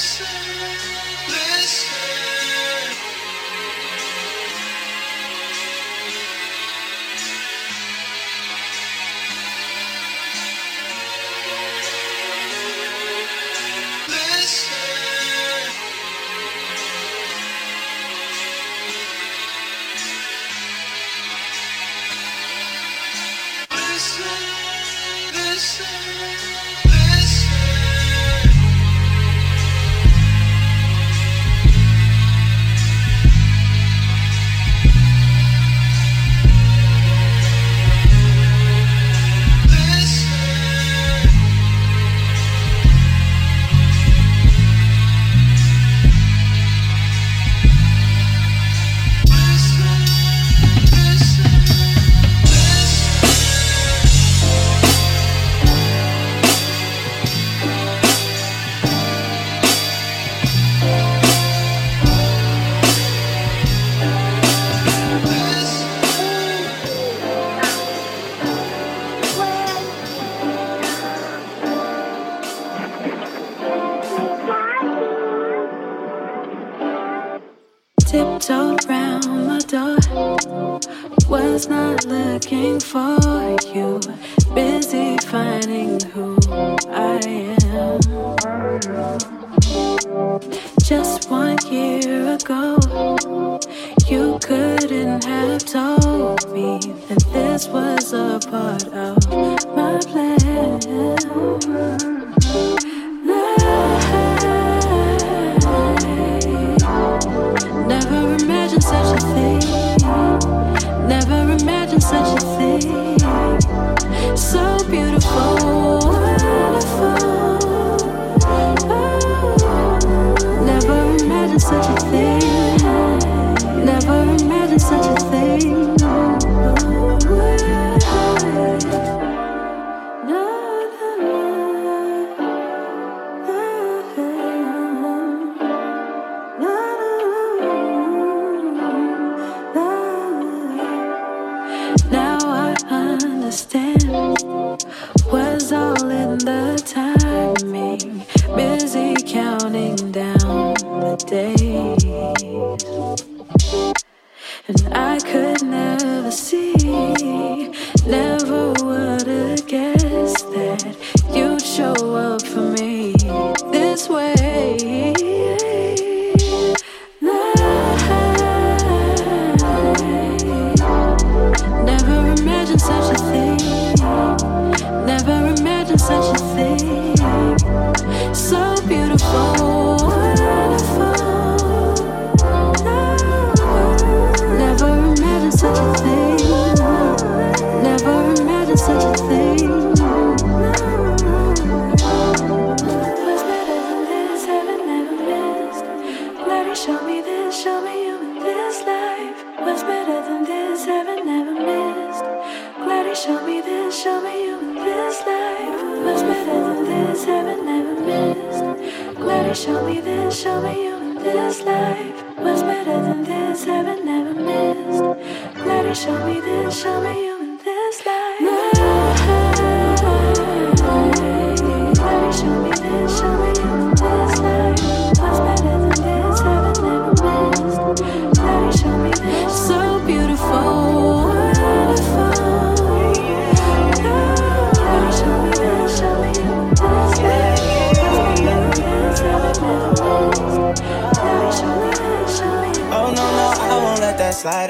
listen.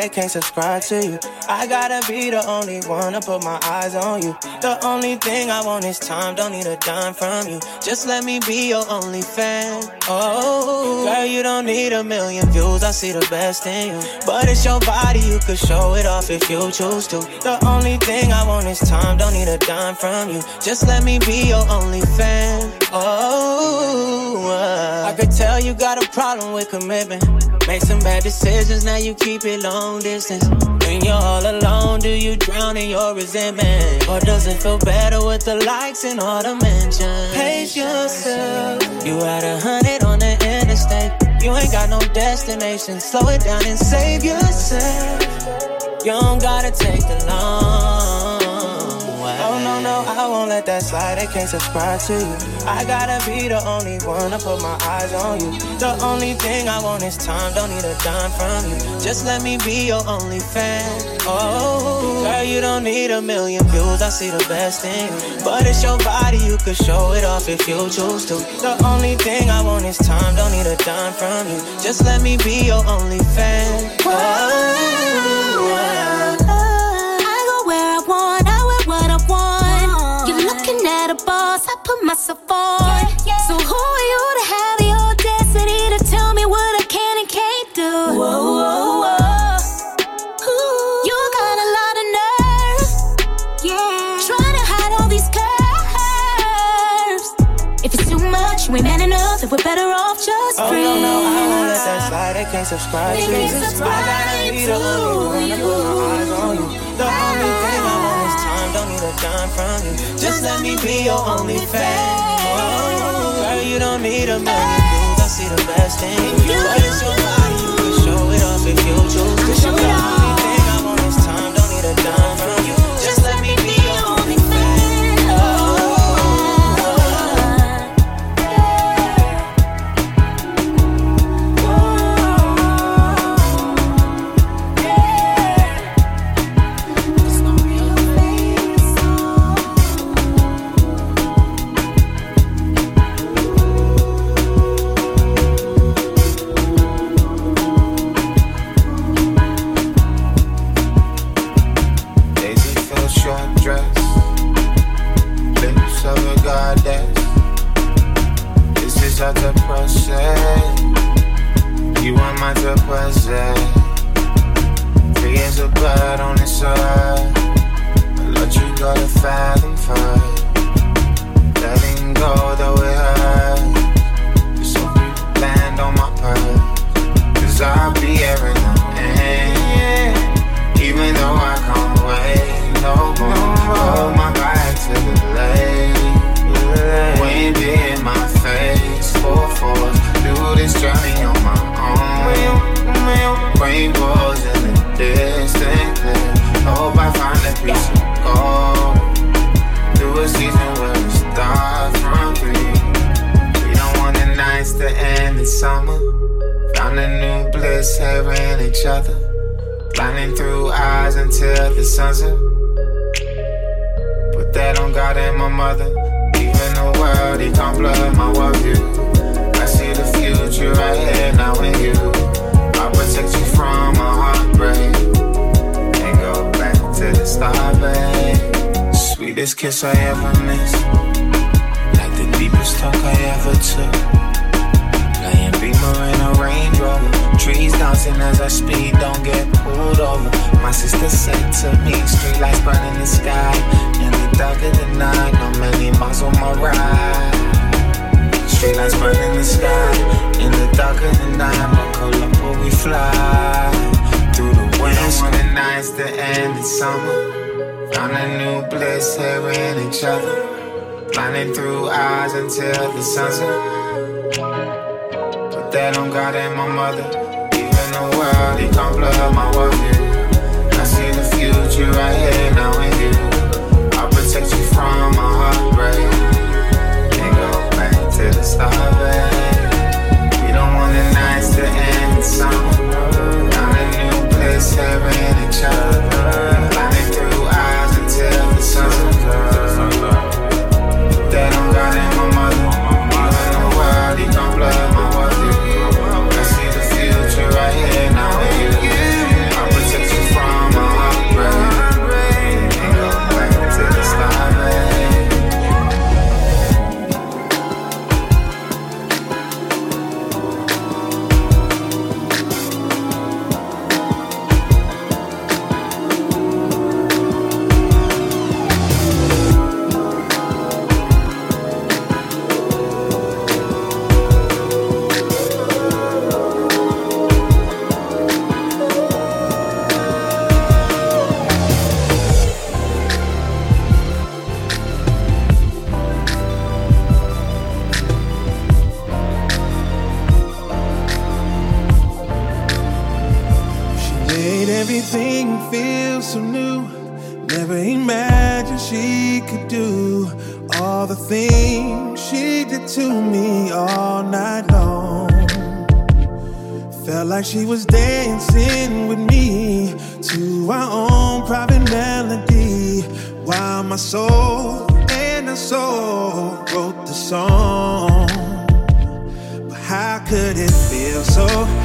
Can't subscribe to you. I gotta be the only one to put my eyes on you. The only thing I want is time, don't need a dime from you. Just let me be your only fan. Oh, girl, you don't need a million views, I see the best in you. But it's your body, you could show it off if you choose to. The only thing I want is time, don't need a dime from you. Just let me be your only fan. Oh, I could tell you got a problem with commitment. Make some bad decisions, now you keep it long distance. When you're all alone, do you drown in your resentment? Or does it feel better with the likes and all the mentions? Pace yourself. You at a hundred on the interstate. You ain't got no destination. Slow it down and save yourself. You don't gotta take the long no, I won't let that slide. I can't subscribe to you. I gotta be the only one to put my eyes on you. The only thing I want is time. Don't need a dime from you. Just let me be your only fan. Oh, girl, you don't need a million views. I see the best in you. But it's your body, you could show it off if you choose to. The only thing I want is time. Don't need a dime from you. Just let me be your only fan. Oh. Put myself on. Yeah, yeah. So who are you to have the audacity to tell me what I can and can't do? Whoa, whoa, whoa. Ooh, you got a lot of nerve. Yeah. Trying to hide all these curves. If it's too much, you ain't man enough, then we're better off just oh, no, no, I won't let that slide. I can't subscribe to you. I gotta be the only one to put my eyes on you. The only thing is need from you. Just let me be your only fan. Girl, you don't need a million things. I see the best in you. But it's your body, you can show it off if you choose to. The only thing I want is time. Don't need a dime from mind to possess. Creates a blood on its side. I let you go to fathom fight. Letting go though it hurts. Just hope you land on my purse. Cause I'll be here until the end. even though I can't wait no more. No Hold my back to the lake, wind in my face, full force. Do this journey. Frame walls in the distant clear. Hope I find a piece of gold. Through a season where we start from three. We don't want the nights to end in summer. Found a new bliss having each other. Blinding through eyes until the sun's up. Put that on God and my mother. Even the world, even. kiss I ever missed. Like the deepest talk I ever took. Laying beamer in a Range Rover. Trees dancing as I speed, don't get pulled over. My sister said to me, street lights burning the sky. Nearly darker than night, not many miles on my ride. Street lights burning the sky. In the darker than night, buckle up or we fly. Through the winds, when the night's the end of summer. Found a new bliss here with each other. Blinding through eyes until the sunset. But that don't got in my mother. Even the world, he can't blur my world. I see the future right here now in you. I protect you from my heartbreak. And go back to the start, babe. We don't want the nights to end in summer. Found a new bliss here in each other. like she was dancing with me to our own private melody. While my soul and her soul wrote the song, but how could it feel so?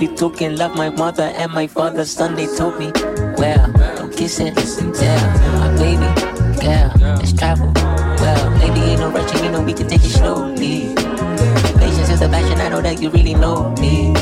We talking love my mother and my father. Son, they told me, well, don't kiss and tell. My baby, girl, let's travel. Well, maybe ain't no rushing, you know we can take it slowly. Patience is a passion, I know that you really know me.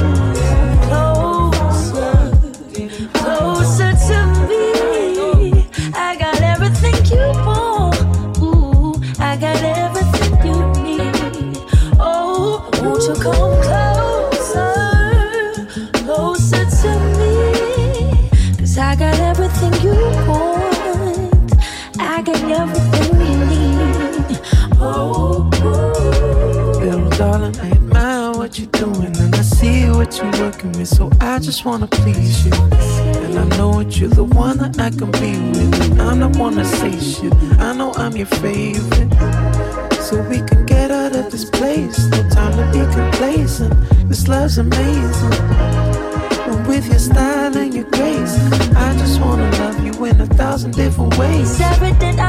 Wanna please you. And I know that you're the one that I can be with. I'm not one to say shit. I know I'm your favorite. So we can get out of this place. No time to be complacent. This love's amazing. And with your style and your grace, I just wanna love you in a thousand different ways. Everything I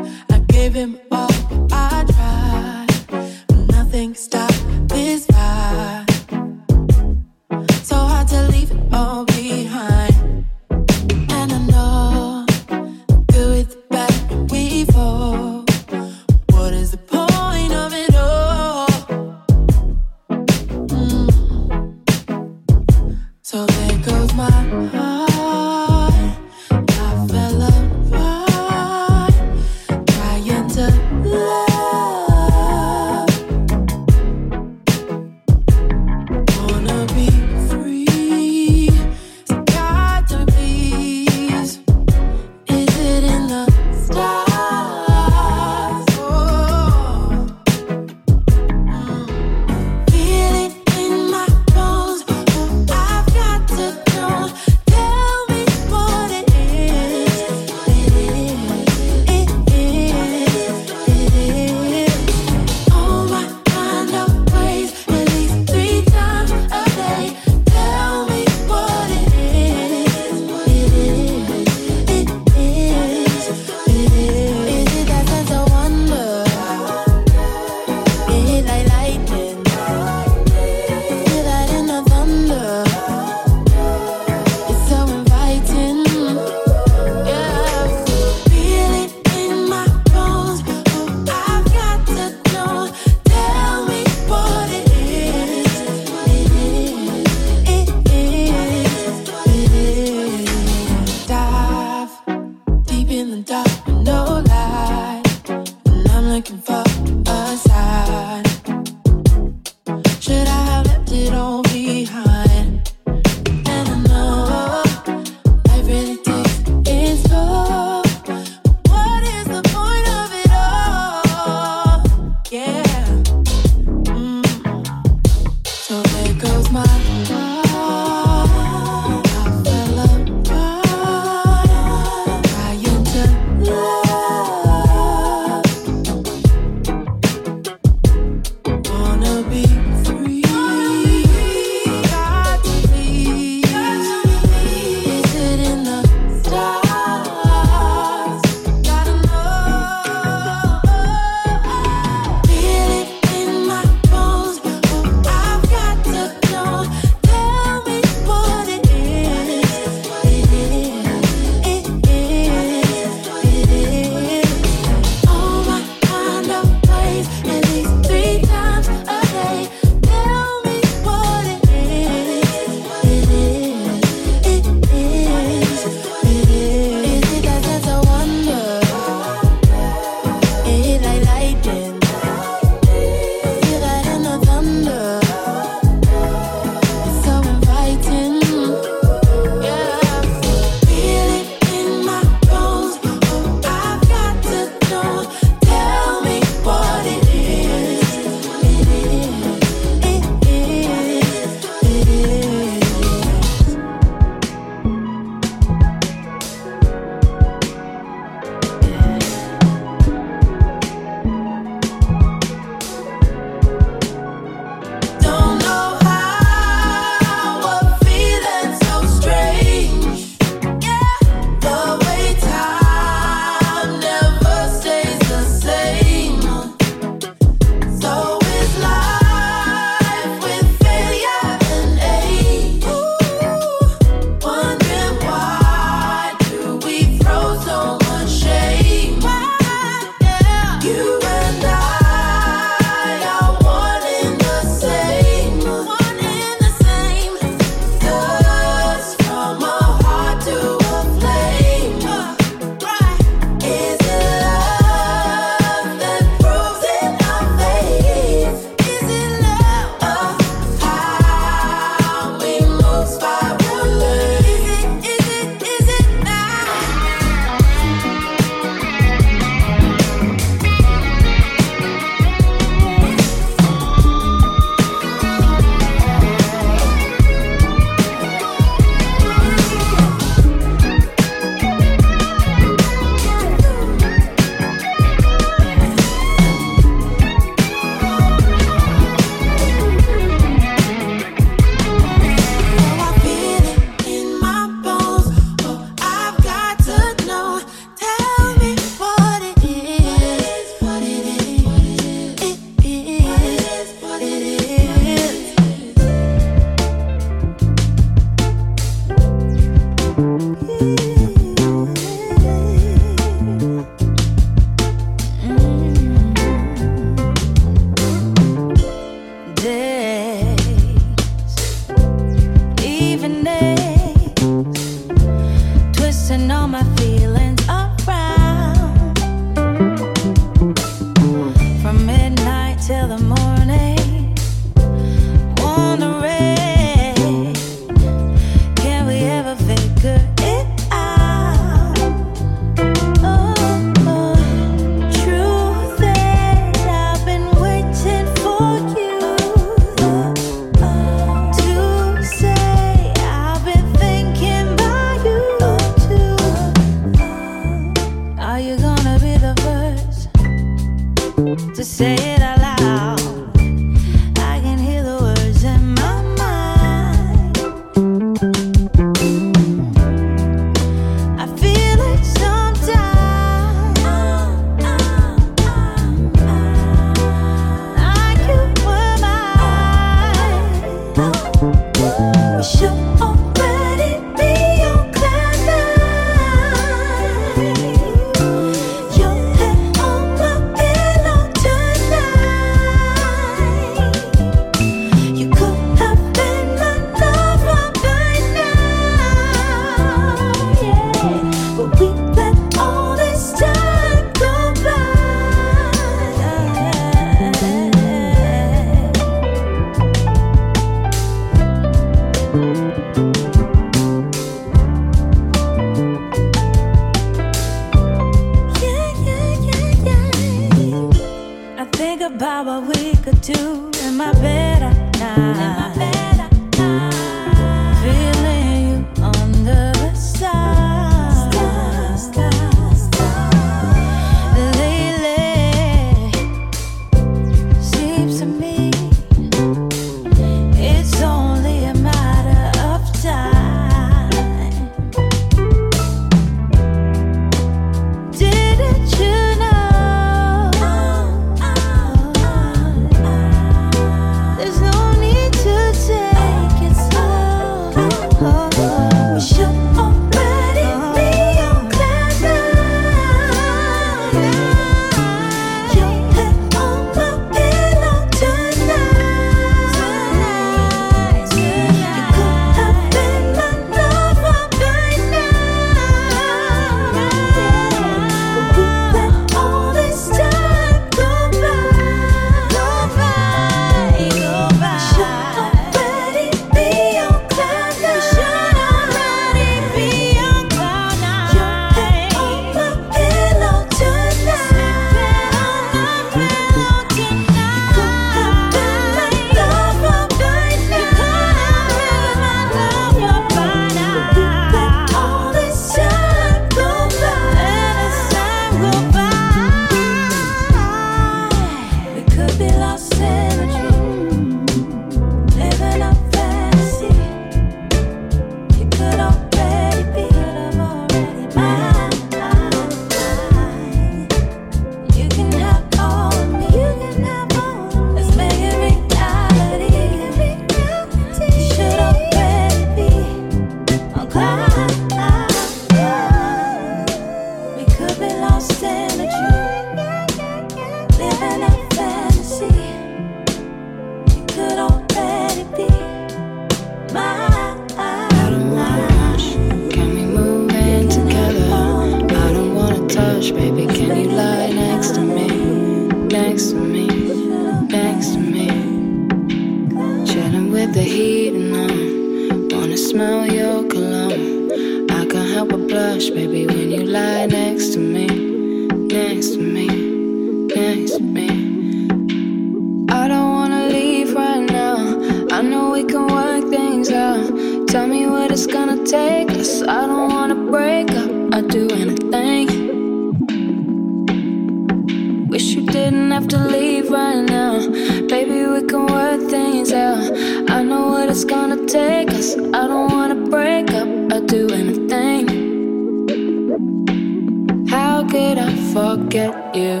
How could I forget you?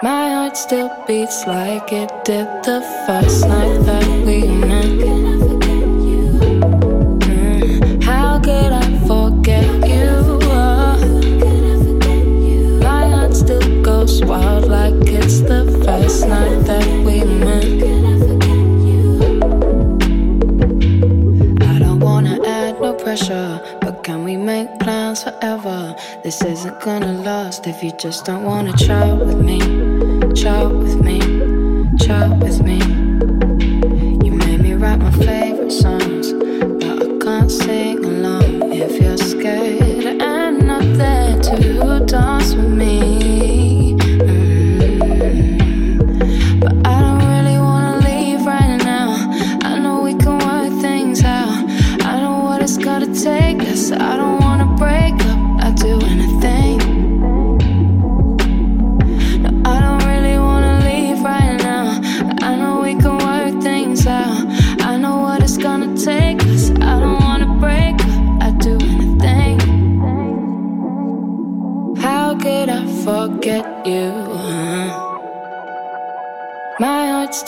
My heart still beats like it did the first night that we met. Hmm. How could I forget you? My heart still goes wild like it's the first night that we met. I don't wanna add no pressure just don't wanna try with me, try with me, try with me. You made me write my favorite songs, but I can't sing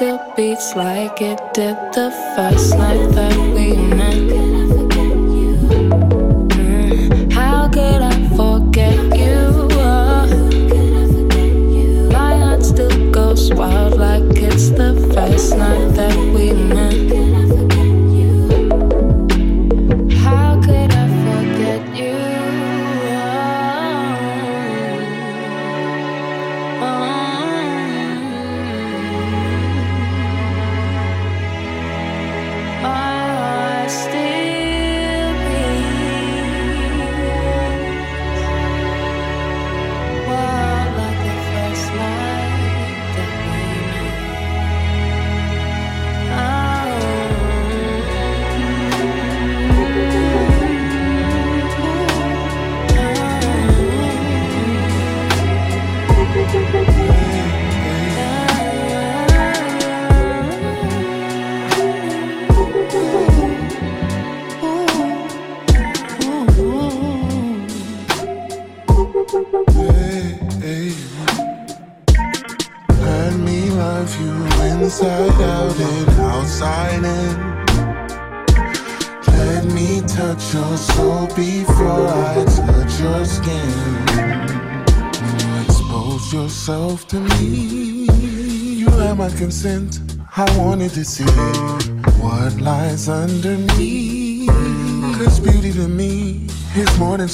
still beats like it did the first night that we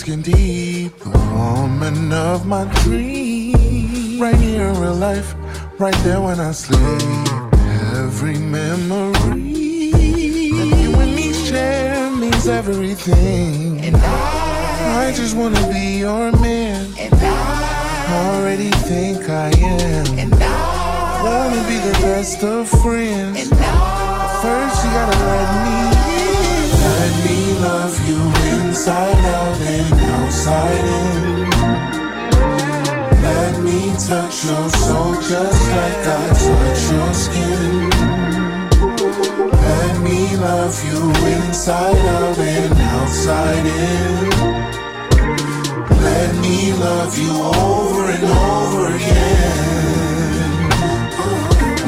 skin deep, the woman of my dreams. Right here in real life, right there when I sleep. Every memory that you and me share means everything. And I, I just wanna be your man. And I already think I am. And I wanna be the best of friends. And I, first you gotta let me in. Let me love you inside out silent. Let me touch your soul just like I touch your skin. Let me love you inside out and outside in. Let me love you over and over again.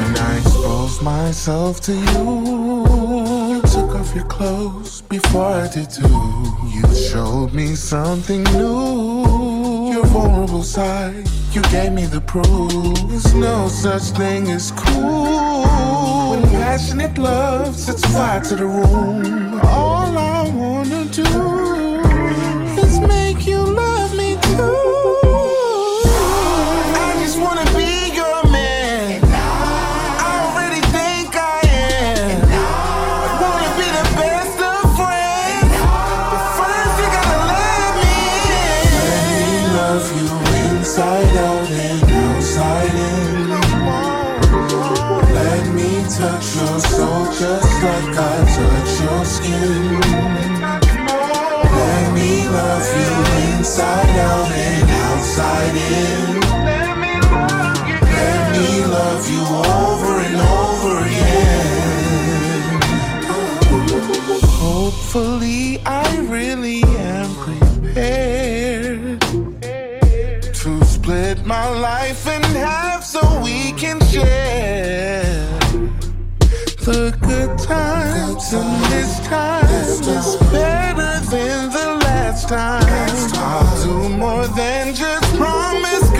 And I expose myself to you your clothes before I did too. You showed me something new. Your vulnerable side, you gave me the proof. There's no such thing as cool. When passionate love sets fire to the room, all I wanna do. my life in half so we can share the good times. And this time is better than the last time. I'll do more than just promise.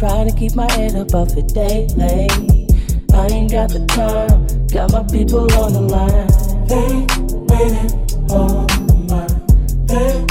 trying to keep my head above it daily. I ain't got the time, got my people on the line. They waiting on my, they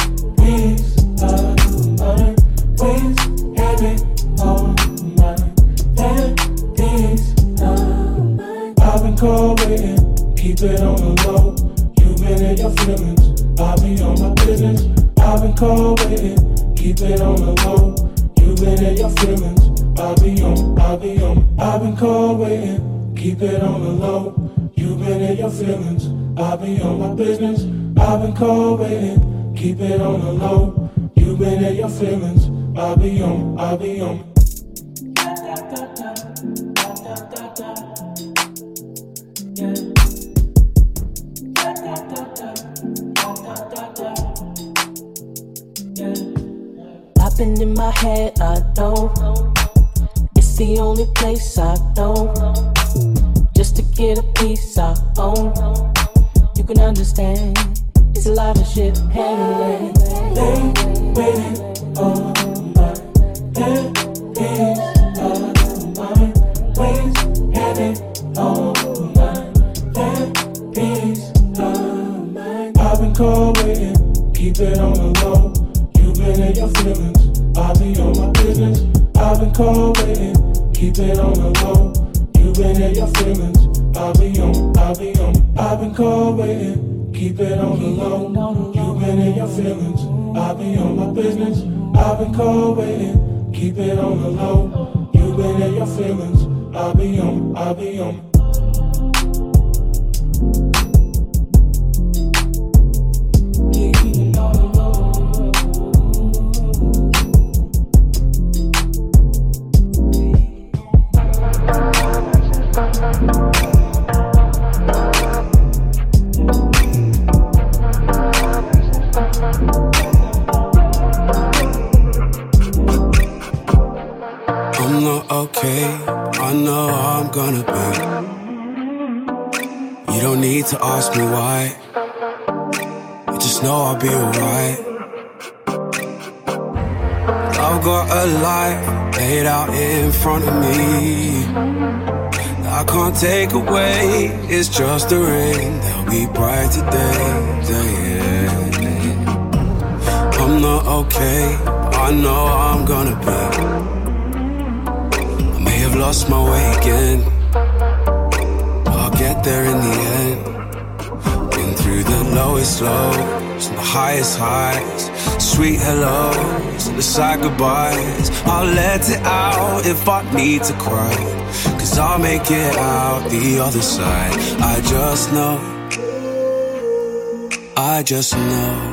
just know.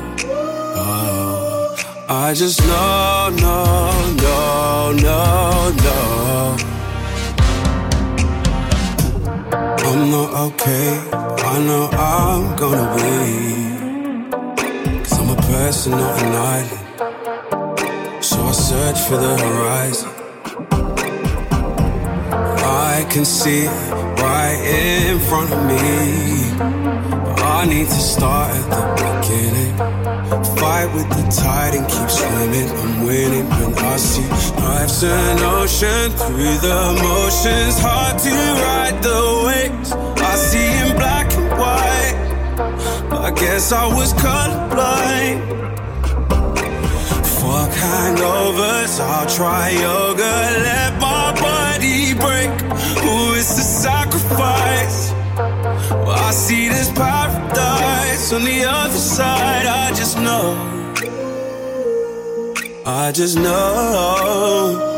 ocean through the motions. Hard to ride the waves. I see in black and white. I guess I was colorblind. Fuck hangovers. I'll try yoga. Let my body break. Ooh, it's a sacrifice. Well, I see this paradise on the other side. I just know. I just know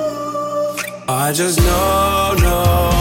I just know, know.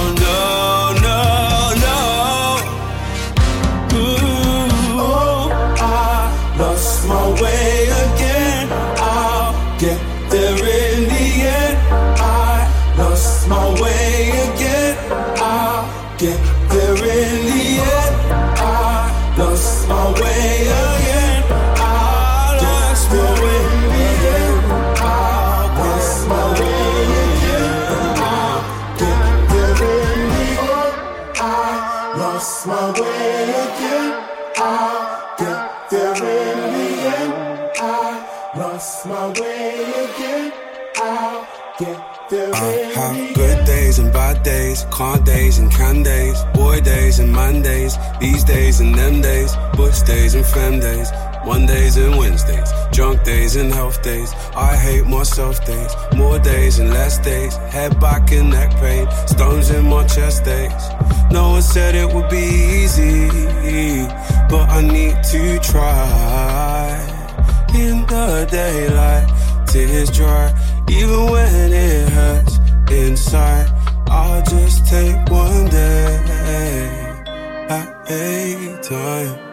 Car days and can days, boy days and man days, these days and them days, butch days and fem days, Mondays and Wednesdays, drunk days and health days. I hate myself days, more days and less days. Head back and neck pain, stones in my chest days. No one said it would be easy, but I need to try. In the daylight, tears dry, even when it hurts inside. I'll just take one day at a time.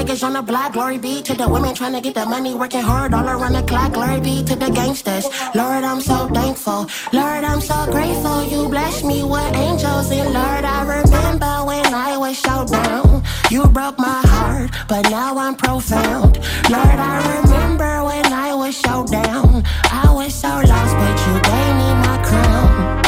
On the block, glory be to the women trying to get the money, working hard all around the clock, glory be to the gangsters. Lord, I'm so thankful. Lord, I'm so grateful. You blessed me with angels, and Lord, I remember when I was so down. You broke my heart, but now I'm profound. Lord, I remember when I was so down. I was so lost, but you gave me my crown.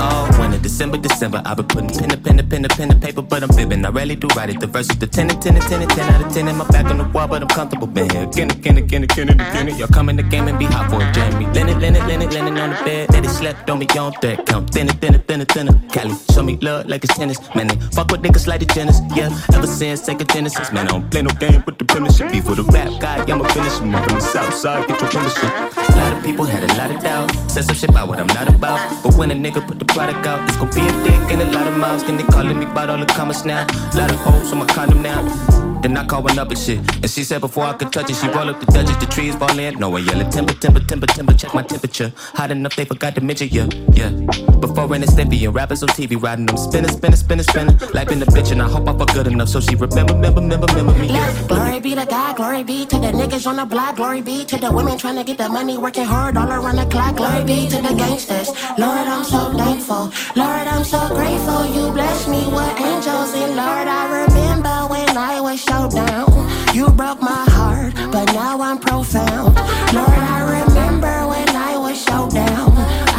Oh, winter, December, December. I've been putting pen to pen to pen to pen to paper, but I'm fibbing. I rarely do write it. The verse is the 10 and 10 and 10 and 10 out of 10. In my back on the wall, but I'm comfortable being here. Again, again, again, again, and again. Y'all come in the game and be hot for a Jamie. Leonard, Leonard, Leonard, Leonard on the bed. Daddy slept on me on threat. Come thinner, thinner, thinner, thinner. Cali, show me love like it's tennis. Man, they fuck with niggas like the Jenners. Yeah, ever since Sega Genesis. Man, I don't play no game with the premiership. Be for the rap guy, I'ma finish him. On the south side, get your premiership. A lot of people had a lot of doubt. Said some shit about what I'm not about. But when a nigga put the product out, it's gonna be a dick and a lot of mouths. Can they calling me about all the comments now. Lot of hoes on my condom now. Then I call one up and shit. And she said before I could touch it, she roll up the Dutchess, the trees fall in. No way, yelling timber, timber, timber, timber, check my temperature. Hot enough, they forgot to mention you. Yeah. Before in snippy and rappers on TV riding them spinning, spinning, spinning, spinning. Life in the bitch, and I hope I fuck good enough so she remember, remember, remember, remember me. Yeah. Glory be to God, glory be to the niggas on the block, glory be to the women trying to get the money, working hard all around the clock, glory be to the gangsters. Lord, I'm so thankful. Lord, I'm so grateful you blessed me with angels, and Lord, I remember when I was so down. You broke my heart, but now I'm profound. Lord, I remember when I was so down.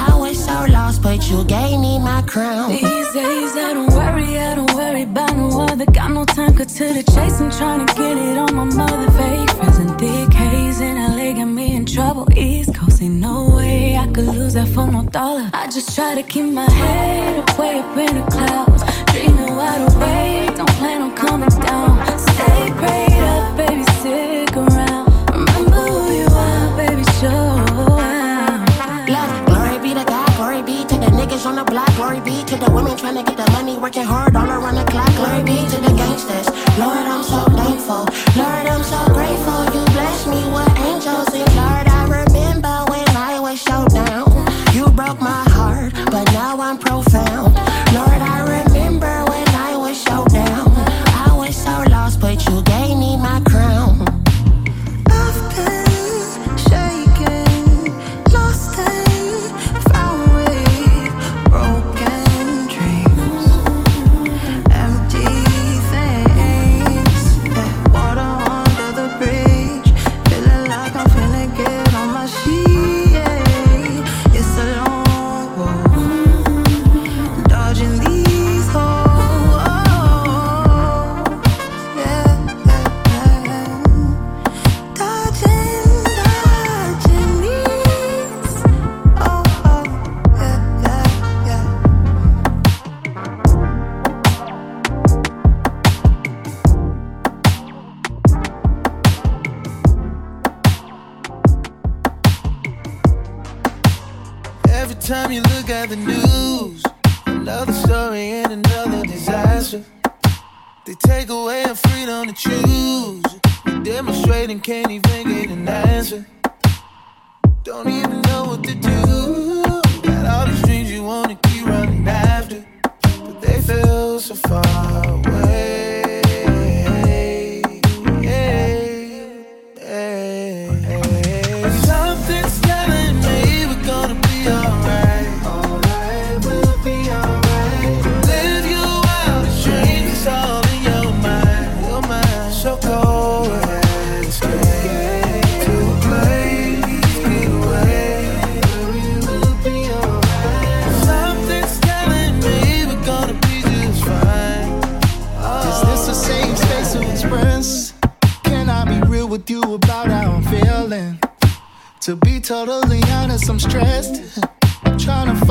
I was so lost, but you gave me my crown. These days, I don't worry, I don't worry about no other. Got no time, cut to the chase. I'm trying to get it on my mother. Fake friends and thick haze in LA got me in trouble. East Coast, ain't no way I could lose that for no dollar. I just try to keep my head way up in the clouds. Dreaming wide awake, don't plan on coming down. Hard all around the clock, glory be to the gangsters. Lord, I'm so thankful. Lord, I'm so grateful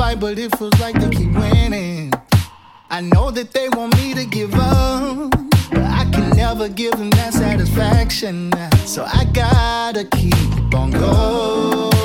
fight, but it feels like they keep winning. I know that they want me to give up, but I can never give them that satisfaction. So I gotta keep on going.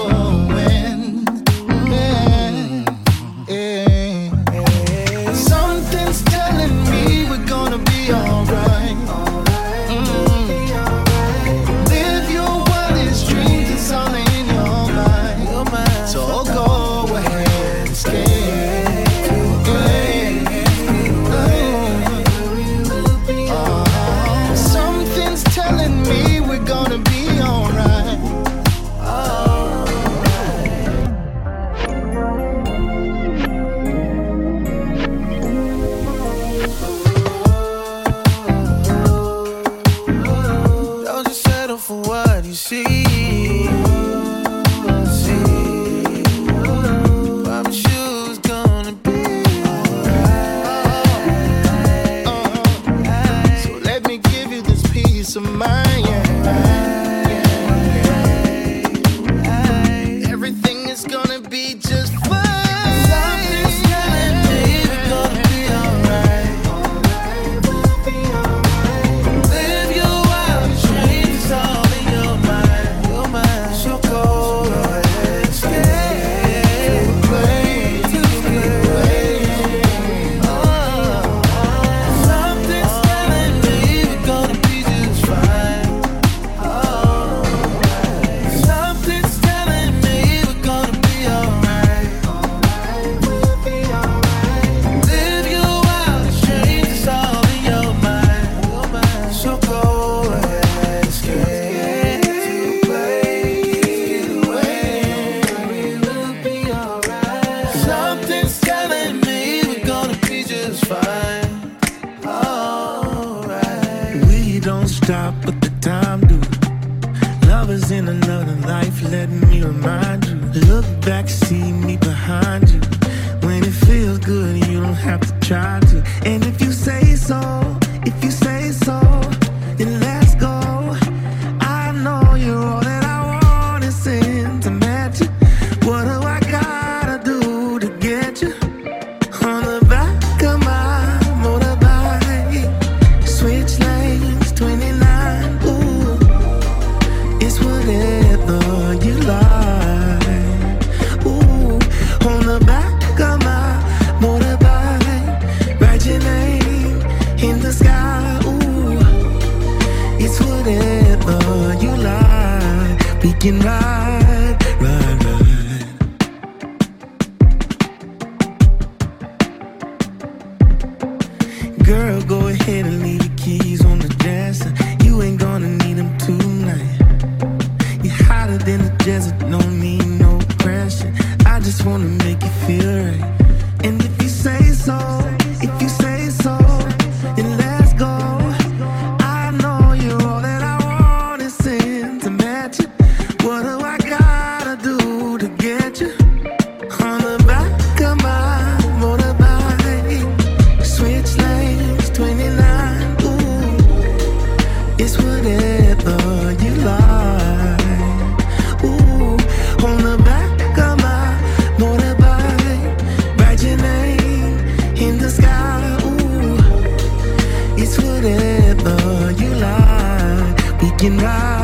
you know.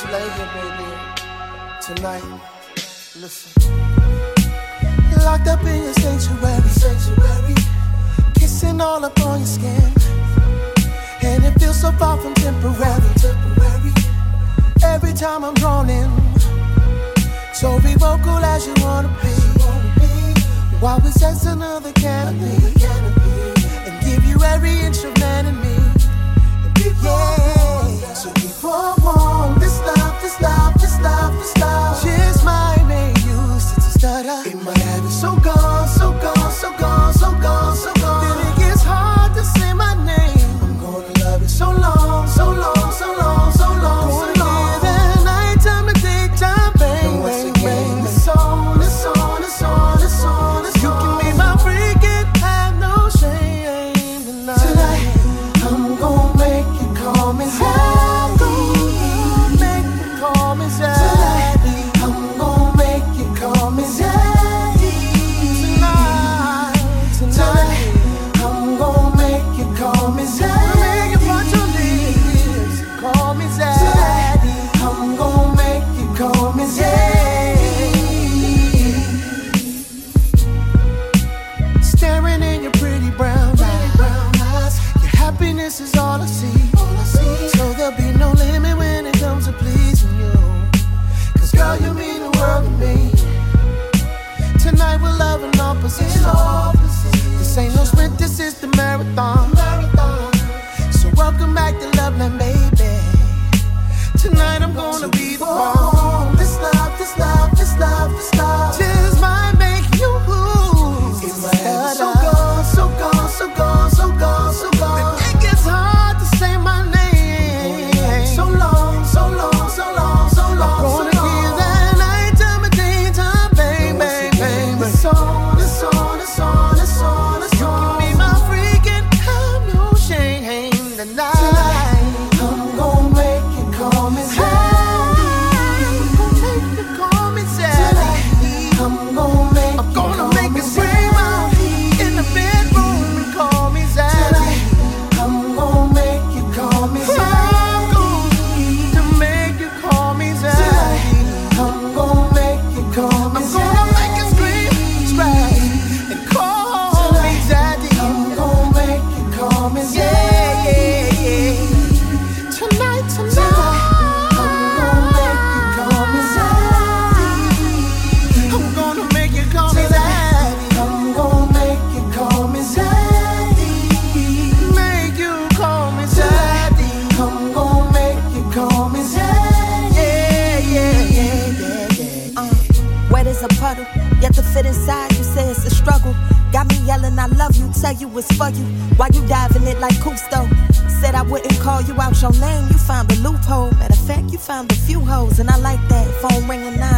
This right here, baby, tonight, listen. Locked up in your sanctuary, sanctuary, kissing all up on your skin, and it feels so far from temporary, temporary. Every time I'm drawn in, so be vocal as you wanna be. While we sense another canopy, and give you every inch of man in me. Yeah, so be forewarned love is.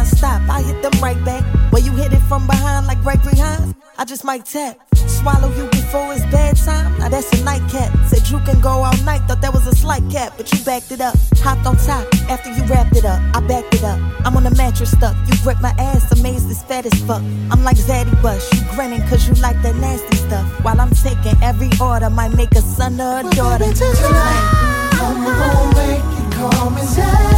non-stop. I hit them right back. Where you hit it from behind like right behind. I just might tap. Swallow you before it's bedtime. Now that's a nightcap. Said you can go all night. Thought that was a slight cap, but you backed it up. Hopped on top after you wrapped it up. I backed it up. I'm on a mattress stuck. You grip my ass, amazed as fat as fuck. I'm like Zaddy Bush. You grinning cause you like that nasty stuff. While I'm taking every order, might make a son or a daughter. Well, I'm gonna make you call me Zaddy.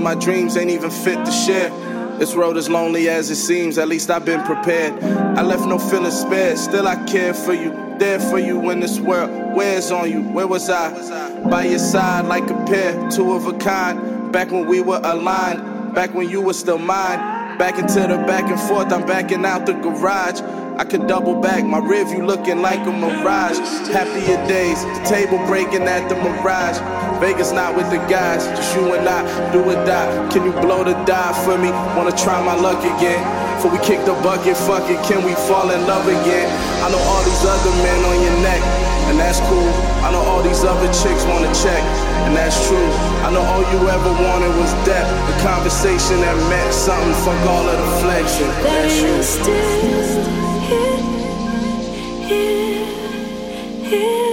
my dreams ain't even fit to share. This road is lonely as it seems, at least I've been prepared. I left no feeling spared, still I care for you. There for you when this world wears on you. Where was I? By your side, like a pair, two of a kind. Back when we were aligned, back when you were still mine. Back into the back and forth, I'm backing out the garage. I could double back, my rear view looking like a mirage. Happier days, the table breaking at the mirage. Vegas not with the guys, just you and I, do or die. Can you blow the die for me? Wanna try my luck again? For we kick the bucket, fuck it, can we fall in love again? I know all these other men on your neck, and that's cool. I know all these other chicks wanna check, and that's true. I know all you ever wanted was depth, the conversation that meant something. Fuck all of the flexion. That that's you. Know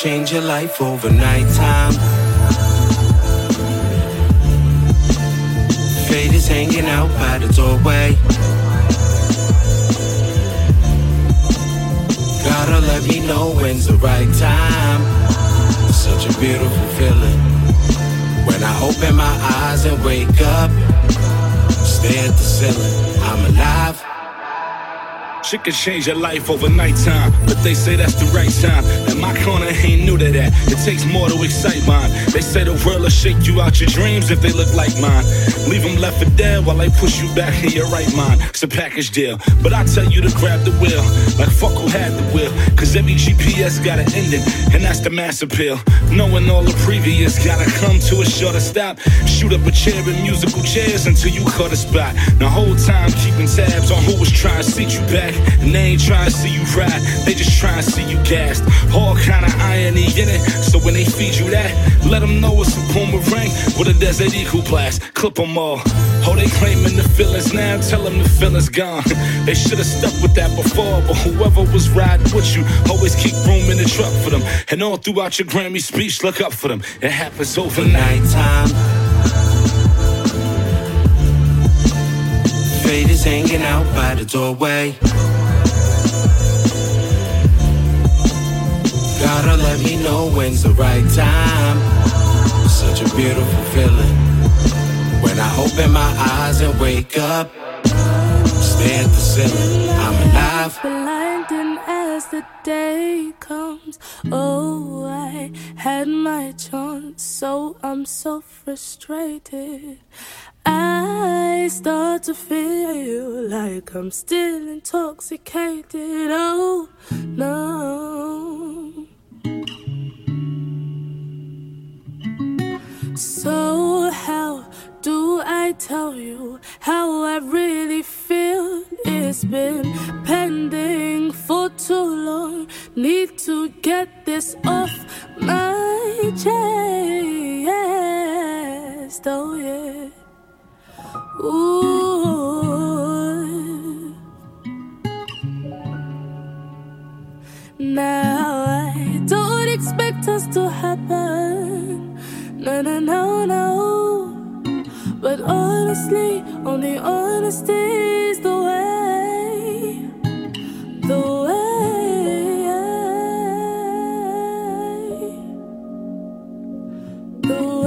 change your life overnight Shit can change your life overnight time, but they say that's the right time. And my corner ain't new to that. It takes more to excite mine. They say the world will shake you out your dreams if they look like mine. Leave them left for dead while they push you back in your right mind. It's a package deal, but I tell you to grab the wheel. Like fuck who had the wheel, cause every GPS got an ending, and that's the mass appeal. Knowing all the previous, gotta come to a shorter stop. Shoot up a chair in musical chairs until you cut a spot. The whole time keeping tabs on who was trying to seat you back. And they ain't trying to see you ride, they just trying to see you gassed. All kind of irony in it, so when they feed you that, let them know it's a boomerang with a desert eagle blast. Clip them all. Oh, they claiming the feelings now, tell them the feelings gone. They should have stuck with that before, but whoever was riding with you, always keep room in the truck for them. And all throughout your Grammy speech, look up for them. It happens overnight time. Fate is hanging out by the doorway. Gotta let me know when's the right time. Such a beautiful feeling. When I open my eyes and wake up, stare at the ceiling, I'm alive. As the day comes. Oh, I had my chance, so I'm so frustrated. I start to feel like I'm still intoxicated. Oh, no. So, how do I tell you how I really feel? It's been pending for too long. Need to get this off my chest. Oh, yeah. Ooh. Now I don't expect us to happen. No, no, no, no. But honestly, only honesty is the way. The way. The way.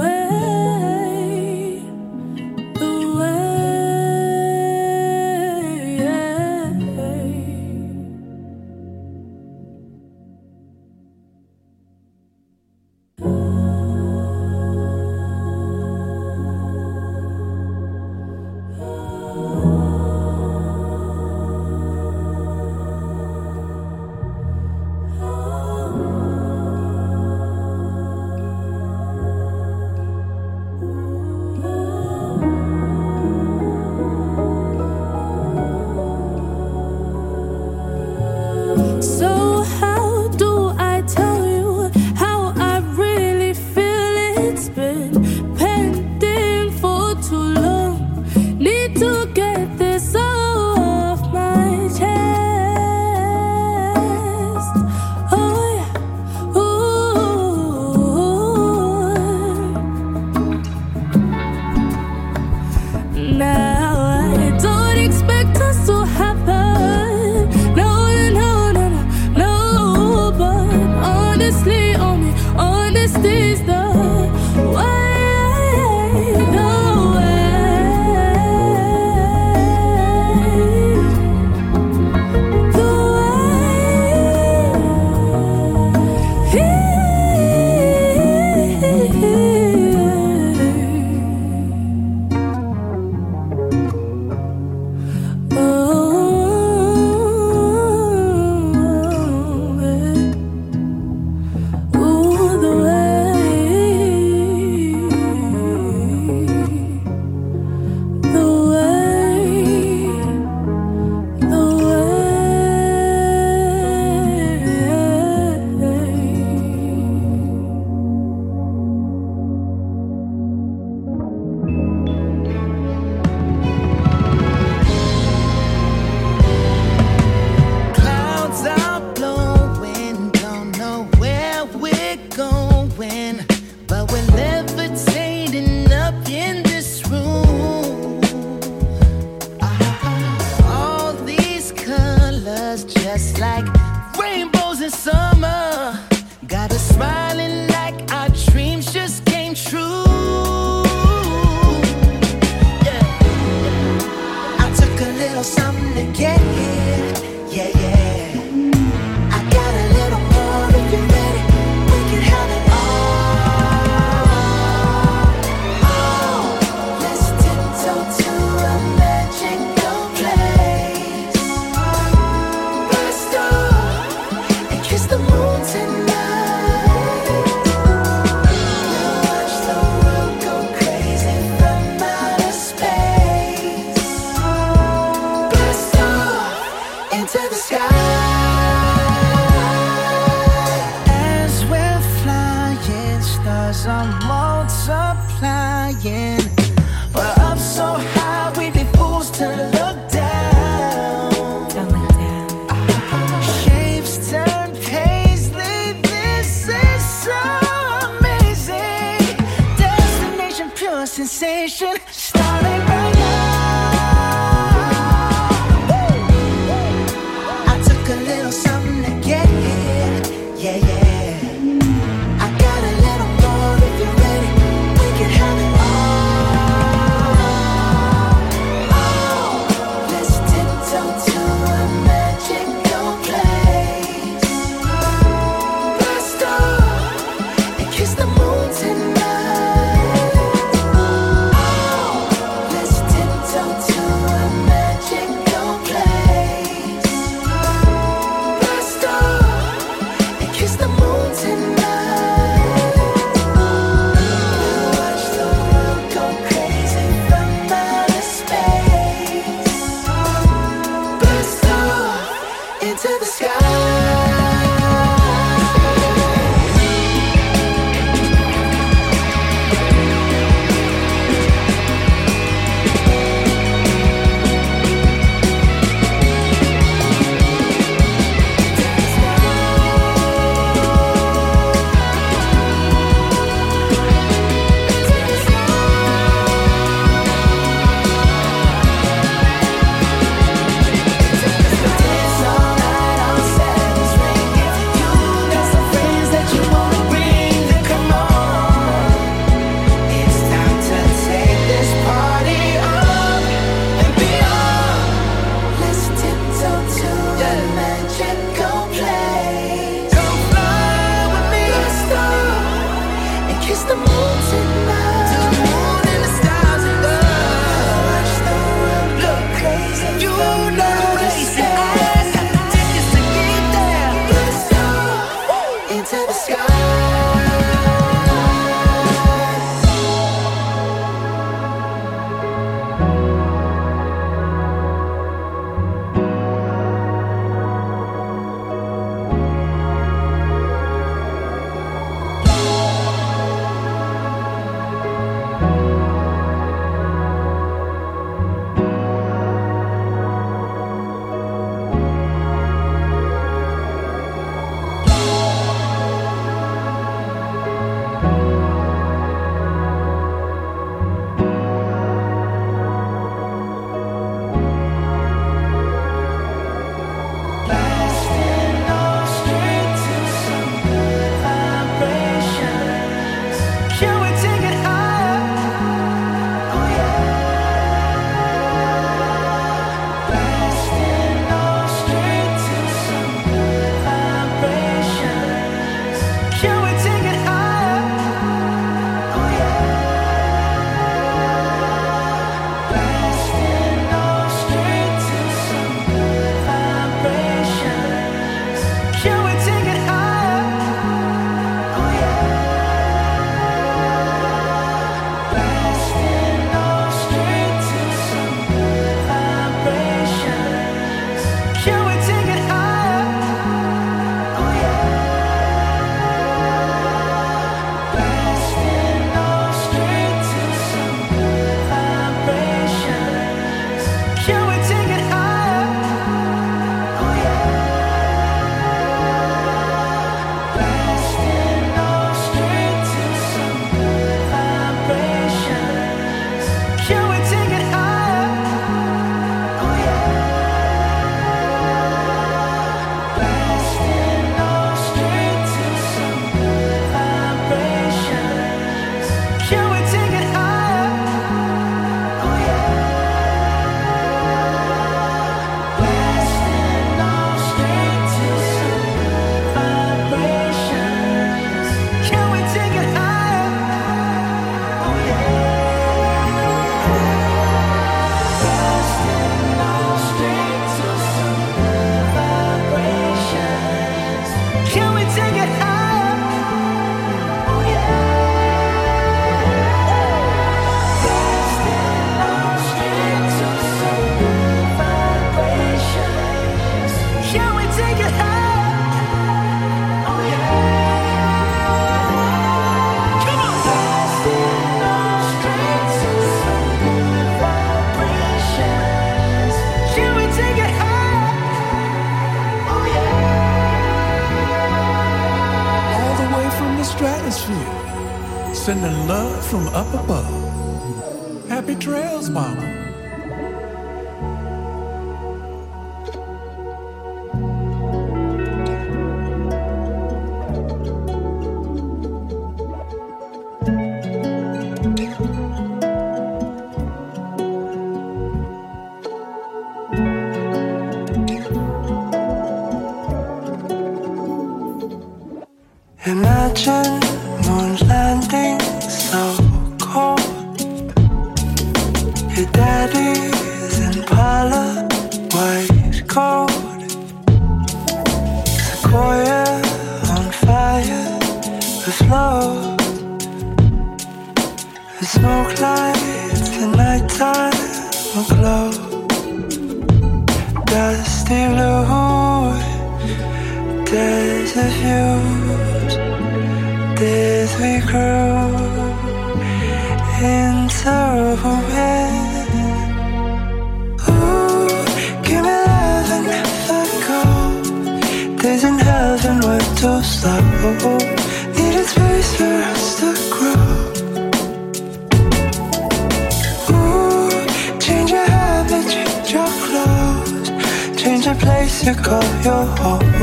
of your heart.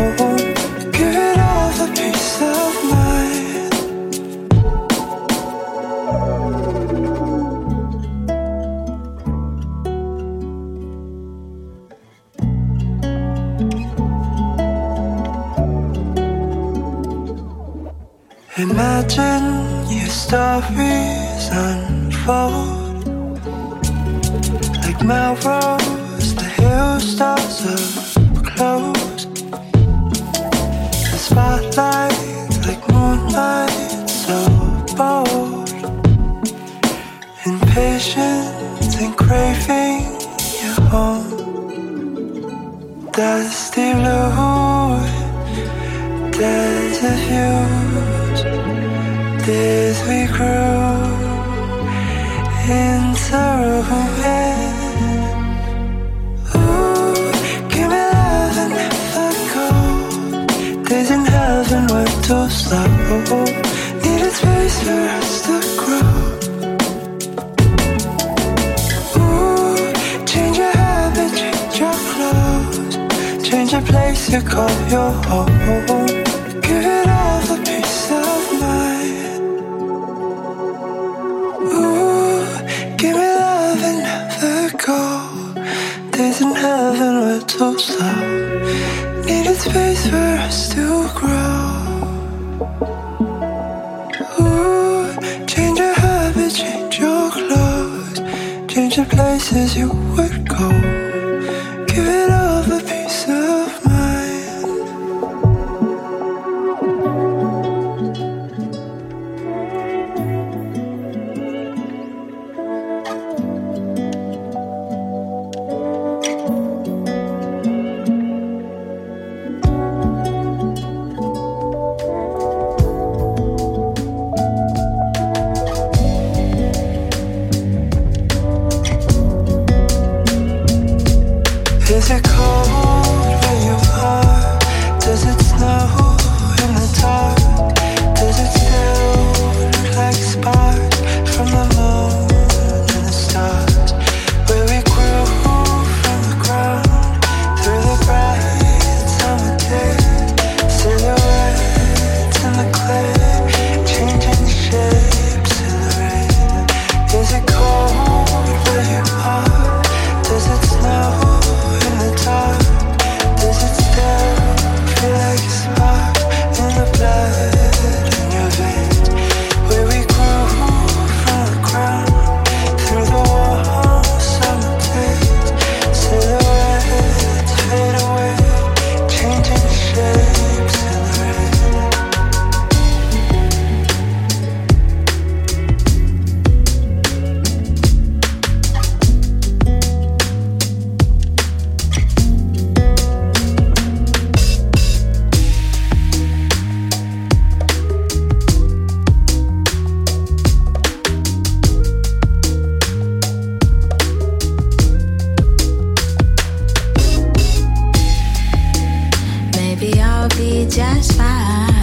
satisfied.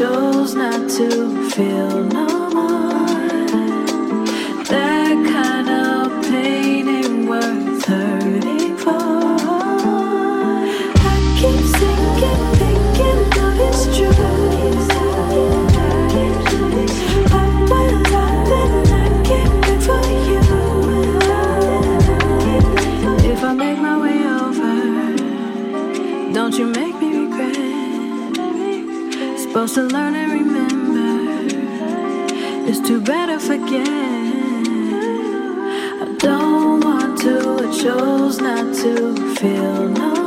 chose not to feel no supposed to learn and remember. It's too bad to forget. I don't want to, I chose not to feel no.